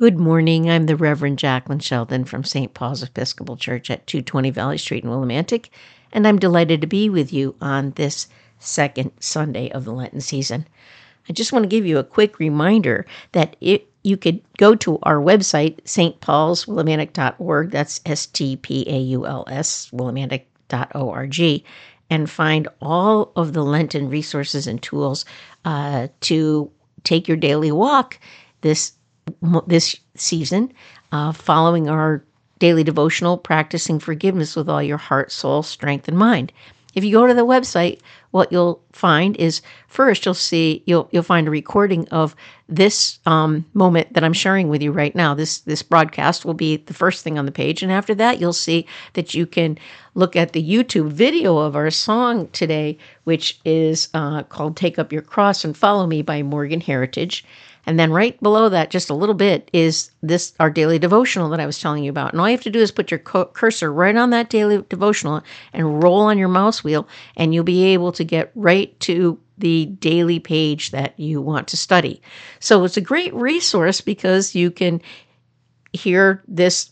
Good morning. I'm the Reverend Jacqueline Sheldon from St. Paul's Episcopal Church at 220 Valley Street in Willimantic, and I'm delighted to be with you on this second Sunday of the Lenten season. I just want to give you a quick reminder that it, you could go to our website, stpaulswillimantic.org, that's S T P A U L S, willimantic.org, and find all of the Lenten resources and tools uh, to take your daily walk this this season, uh, following our daily devotional, practicing forgiveness with all your heart, soul, strength, and mind. If you go to the website, what you'll find is first you'll see you'll you'll find a recording of this um, moment that I'm sharing with you right now. This this broadcast will be the first thing on the page, and after that you'll see that you can look at the YouTube video of our song today, which is uh, called "Take Up Your Cross and Follow Me" by Morgan Heritage. And then right below that, just a little bit, is this our daily devotional that I was telling you about. And all you have to do is put your cursor right on that daily devotional and roll on your mouse wheel, and you'll be able to get right to the daily page that you want to study. So it's a great resource because you can hear this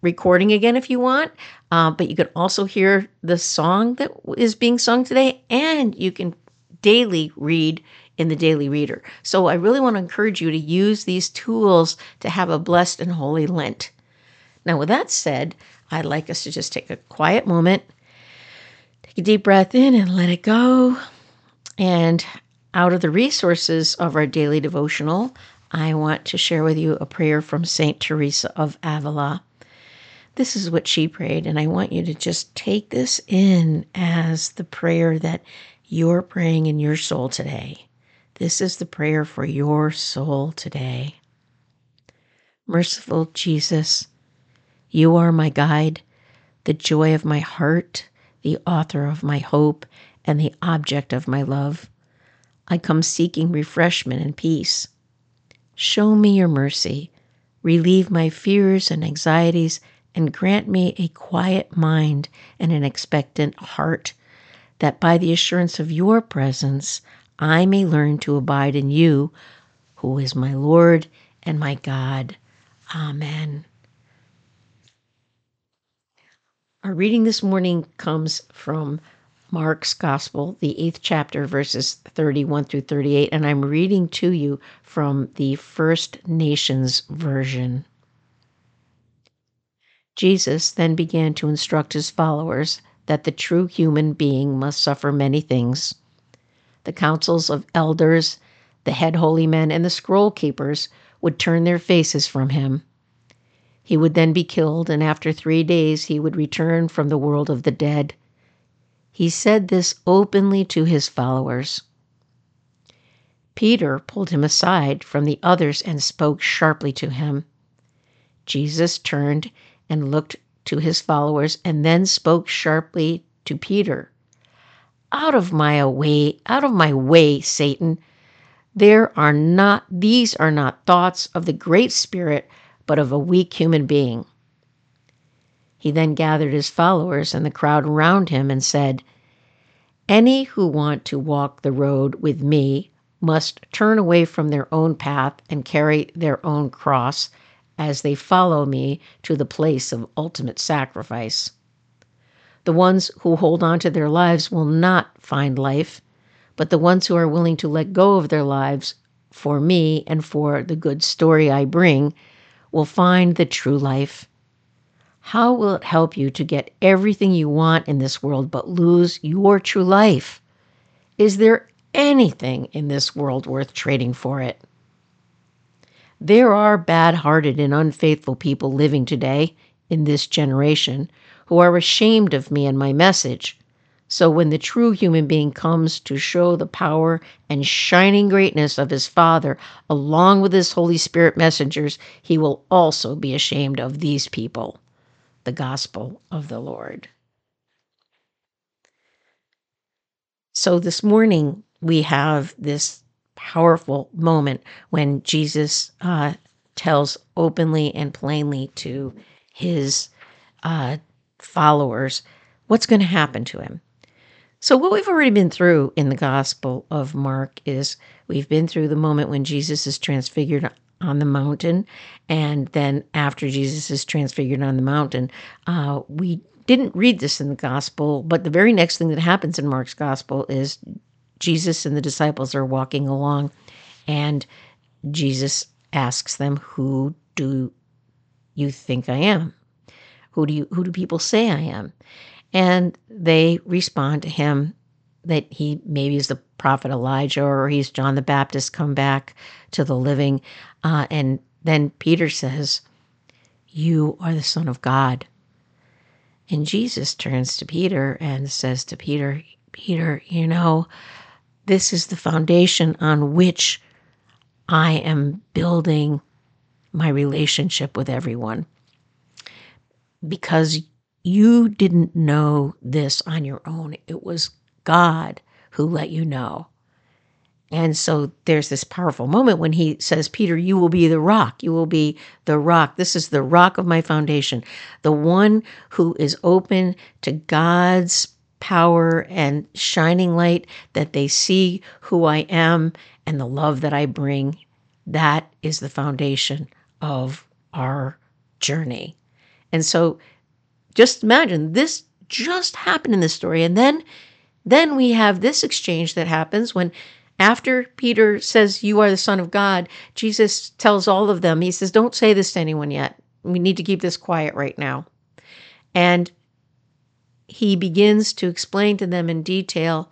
recording again if you want, uh, but you can also hear the song that is being sung today, and you can daily read in the daily reader. So I really want to encourage you to use these tools to have a blessed and holy Lent. Now, with that said, I'd like us to just take a quiet moment, take a deep breath in and let it go. And out of the resources of our daily devotional, I want to share with you a prayer from St. Teresa of Avila. This is what she prayed, and I want you to just take this in as the prayer that you're praying in your soul today. This is the prayer for your soul today. Merciful Jesus, you are my guide, the joy of my heart, the author of my hope, and the object of my love. I come seeking refreshment and peace. Show me your mercy, relieve my fears and anxieties, and grant me a quiet mind and an expectant heart, that by the assurance of your presence I may learn to abide in you, who is my Lord and my God. Amen. Our reading this morning comes from Mark's Gospel, the eighth chapter, verses 31 through 38, and I'm reading to you from the First Nations Version. Jesus then began to instruct his followers that the true human being must suffer many things the councils of elders, the head holy men, and the scroll keepers would turn their faces from him. He would then be killed, and after three days he would return from the world of the dead. He said this openly to his followers. Peter pulled him aside from the others and spoke sharply to him. Jesus turned and looked to his followers and then spoke sharply to Peter. Out of my way, out of my way, Satan. There are not these are not thoughts of the great spirit, but of a weak human being. He then gathered his followers and the crowd around him and said, Any who want to walk the road with me must turn away from their own path and carry their own cross as they follow me to the place of ultimate sacrifice. The ones who hold on to their lives will not find life, but the ones who are willing to let go of their lives for me and for the good story I bring will find the true life. How will it help you to get everything you want in this world but lose your true life? Is there anything in this world worth trading for it? There are bad hearted and unfaithful people living today in this generation who are ashamed of me and my message. So when the true human being comes to show the power and shining greatness of his Father along with his Holy Spirit messengers, he will also be ashamed of these people. The Gospel of the Lord. So this morning, we have this powerful moment when Jesus uh, tells openly and plainly to his uh, followers, what's going to happen to him. So, what we've already been through in the Gospel of Mark is we've been through the moment when Jesus is transfigured on the mountain. And then after Jesus is transfigured on the mountain, uh, we didn't read this in the gospel, but the very next thing that happens in Mark's gospel is Jesus and the disciples are walking along, and Jesus asks them, Who do you think I am? Who do you who do people say I am? And they respond to him that he maybe is the prophet Elijah or he's John the Baptist come back to the living. Uh, and then Peter says, You are the Son of God. And Jesus turns to Peter and says to Peter, Peter, you know, this is the foundation on which I am building my relationship with everyone. Because you didn't know this on your own, it was God who let you know. And so there's this powerful moment when he says, Peter, you will be the rock. You will be the rock. This is the rock of my foundation, the one who is open to God's power and shining light, that they see who I am and the love that I bring. That is the foundation of our journey. And so just imagine this just happened in this story. And then then we have this exchange that happens when after Peter says, You are the Son of God, Jesus tells all of them, He says, Don't say this to anyone yet. We need to keep this quiet right now. And he begins to explain to them in detail,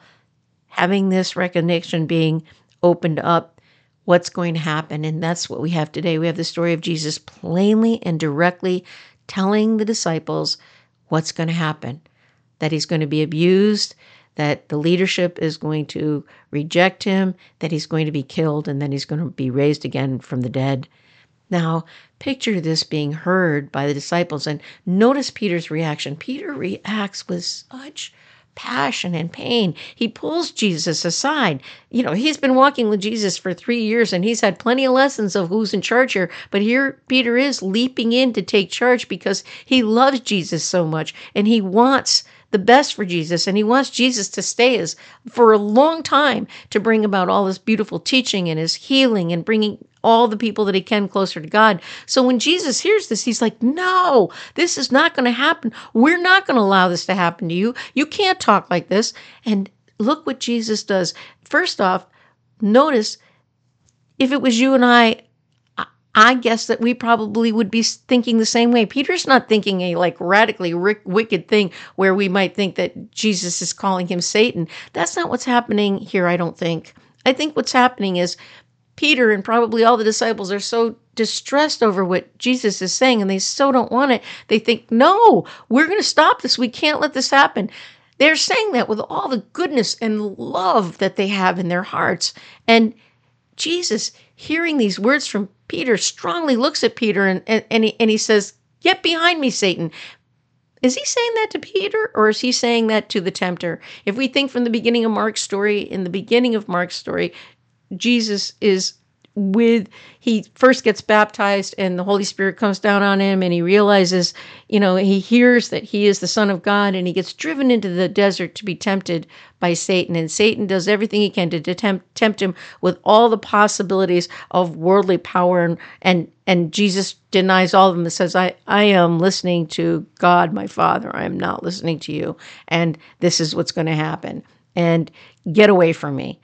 having this recognition being opened up, what's going to happen. And that's what we have today. We have the story of Jesus plainly and directly telling the disciples what's going to happen that he's going to be abused, that the leadership is going to reject him, that he's going to be killed, and then he's going to be raised again from the dead. Now, picture this being heard by the disciples and notice Peter's reaction. Peter reacts with such passion and pain. He pulls Jesus aside. You know, he's been walking with Jesus for three years and he's had plenty of lessons of who's in charge here. But here Peter is leaping in to take charge because he loves Jesus so much and he wants the best for Jesus and he wants Jesus to stay as for a long time to bring about all this beautiful teaching and his healing and bringing all the people that he can closer to God. So when Jesus hears this, he's like, No, this is not going to happen. We're not going to allow this to happen to you. You can't talk like this. And look what Jesus does. First off, notice if it was you and I, I guess that we probably would be thinking the same way. Peter's not thinking a like radically wicked thing where we might think that Jesus is calling him Satan. That's not what's happening here, I don't think. I think what's happening is Peter and probably all the disciples are so distressed over what Jesus is saying and they so don't want it. They think, no, we're going to stop this. We can't let this happen. They're saying that with all the goodness and love that they have in their hearts. And Jesus, hearing these words from Peter, strongly looks at Peter and, and, and, he, and he says, Get behind me, Satan. Is he saying that to Peter or is he saying that to the tempter? If we think from the beginning of Mark's story, in the beginning of Mark's story, Jesus is with he first gets baptized and the holy spirit comes down on him and he realizes you know he hears that he is the son of god and he gets driven into the desert to be tempted by satan. And satan does everything he can to tempt, tempt him with all the possibilities of worldly power. And and and jesus denies all of them and says i i am listening to god my father. I am not listening to you. And this is what's going to happen. And get away from me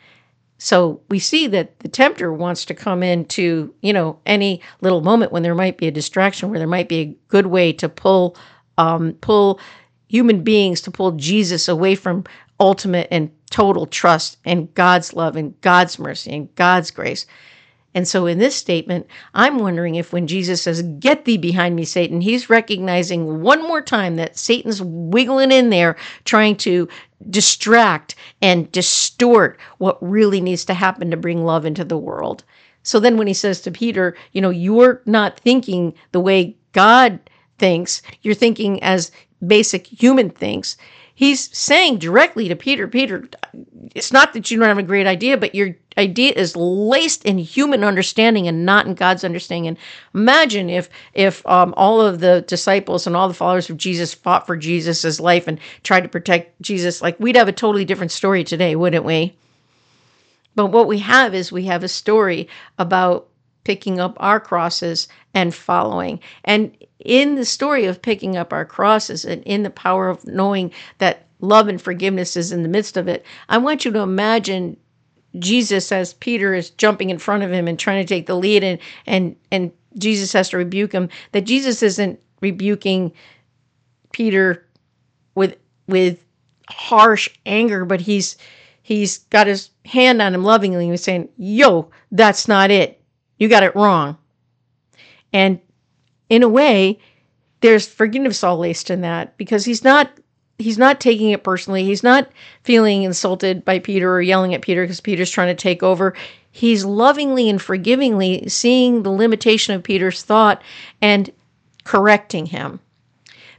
so we see that the tempter wants to come into, you know, any little moment when there might be a distraction, where there might be a good way to pull, um, pull human beings to pull Jesus away from ultimate and total trust and God's love and God's mercy and God's grace. And so in this statement, I'm wondering if when Jesus says, Get thee behind me, Satan, he's recognizing one more time that Satan's wiggling in there, trying to distract and distort what really needs to happen to bring love into the world. So then when he says to Peter, You know, you're not thinking the way God thinks, you're thinking as basic human thinks he's saying directly to Peter, Peter, it's not that you don't have a great idea, but your idea is laced in human understanding and not in God's understanding. And imagine if if um, all of the disciples and all the followers of Jesus fought for Jesus's life and tried to protect Jesus, like we'd have a totally different story today, wouldn't we? But what we have is we have a story about picking up our crosses and following. And in the story of picking up our crosses and in the power of knowing that love and forgiveness is in the midst of it, I want you to imagine Jesus as Peter is jumping in front of him and trying to take the lead and and and Jesus has to rebuke him that Jesus isn't rebuking Peter with with harsh anger but he's he's got his hand on him lovingly and he's saying yo that's not it you got it wrong and in a way there's forgiveness all laced in that because he's not he's not taking it personally. He's not feeling insulted by Peter or yelling at Peter because Peter's trying to take over. He's lovingly and forgivingly seeing the limitation of Peter's thought and correcting him.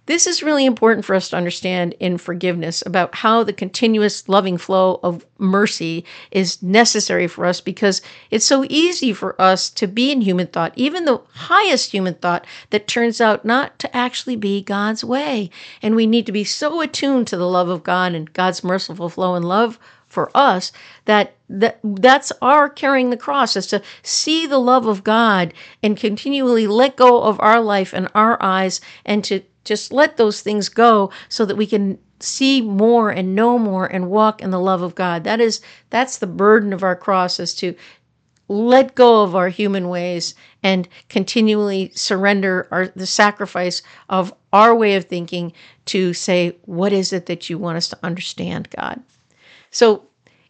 This is really important for us to understand in forgiveness about how the continuous loving flow of mercy is necessary for us because it's so easy for us to be in human thought, even the highest human thought that turns out not to actually be God's way. And we need to be so attuned to the love of God and God's merciful flow and love for us that, that that's our carrying the cross is to see the love of God and continually let go of our life and our eyes and to just let those things go so that we can see more and know more and walk in the love of God. That is that's the burden of our cross is to let go of our human ways and continually surrender our the sacrifice of our way of thinking to say what is it that you want us to understand God. So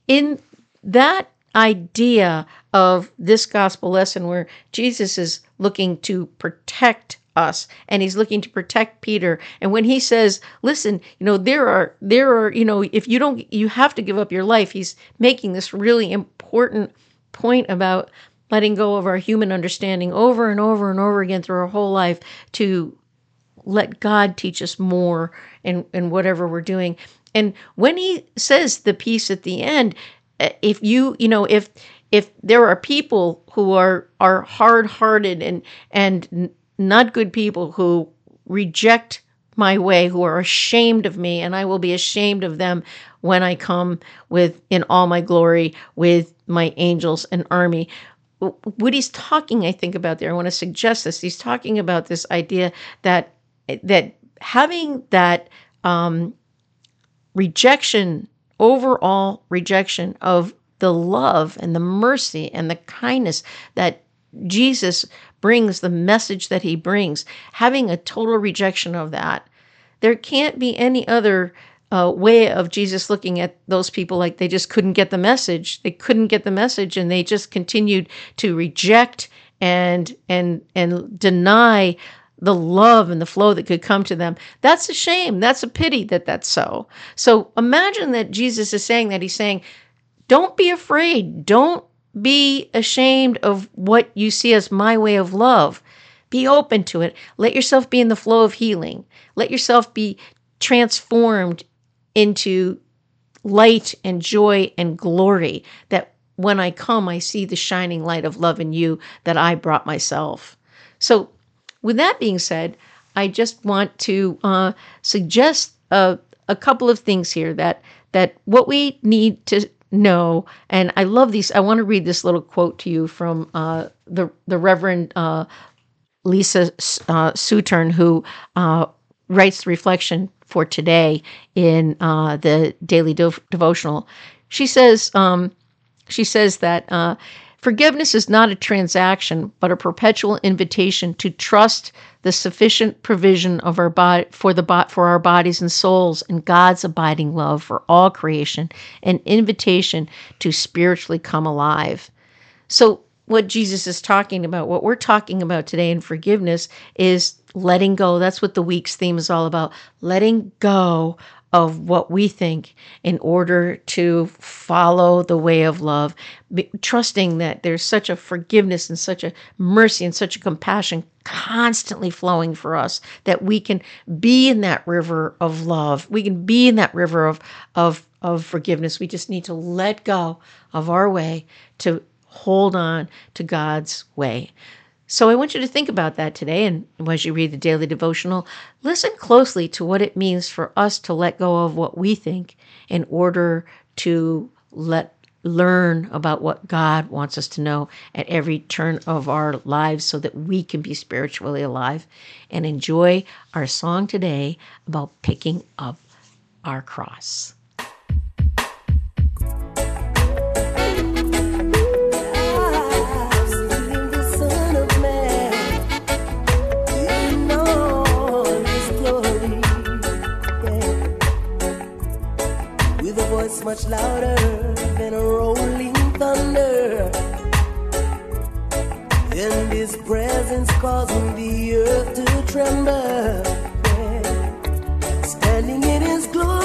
in that idea of this gospel lesson where Jesus is looking to protect us and he's looking to protect Peter. And when he says listen you know there are there are you know if you don't you have to give up your life he's making this really important point about letting go of our human understanding over and over and over again through our whole life to let God teach us more in in whatever we're doing. And when he says the piece at the end eh, if you you know if if there are people who are are hard-hearted and and not good people who reject my way, who are ashamed of me, and I will be ashamed of them when I come with in all my glory with my angels and army. What he's talking, I think, about there, I want to suggest this. He's talking about this idea that that having that um, rejection, overall rejection of the love and the mercy and the kindness that Jesus brings, the message that he brings, having a total rejection of that, there can't be any other uh, way of Jesus looking at those people like they just couldn't get the message. They couldn't get the message, and they just continued to reject and and and deny the love and the flow that could come to them. That's a shame. That's a pity that that's so. So imagine that Jesus is saying that he's saying, don't be afraid. Don't be ashamed of what you see as my way of love. Be open to it. Let yourself be in the flow of healing. Let yourself be transformed into light and joy and glory that when I come, I see the shining light of love in you that I brought myself. So, with that being said, I just want to uh, suggest a, a couple of things here that that what we need to no. And I love these. I want to read this little quote to you from uh, the the Reverend uh, Lisa uh, Sutern, who uh, writes the reflection for today in uh, the daily dev- devotional. She says, um, she says that uh, Forgiveness is not a transaction, but a perpetual invitation to trust the sufficient provision of our body for the for our bodies and souls and God's abiding love for all creation, an invitation to spiritually come alive. So what Jesus is talking about, what we're talking about today in forgiveness is letting go. That's what the week's theme is all about. Letting go of what we think in order to follow the way of love, trusting that there's such a forgiveness and such a mercy and such a compassion constantly flowing for us that we can be in that river of love. We can be in that river of of of forgiveness. We just need to let go of our way to hold on to God's way. So I want you to think about that today. And as you read the daily devotional, listen closely to what it means for us to let go of what we think in order to let learn about what God wants us to know at every turn of our lives so that we can be spiritually alive and enjoy our song today about picking up our cross. Much louder than a rolling thunder. And his presence causing the earth to tremble. Standing in his glory,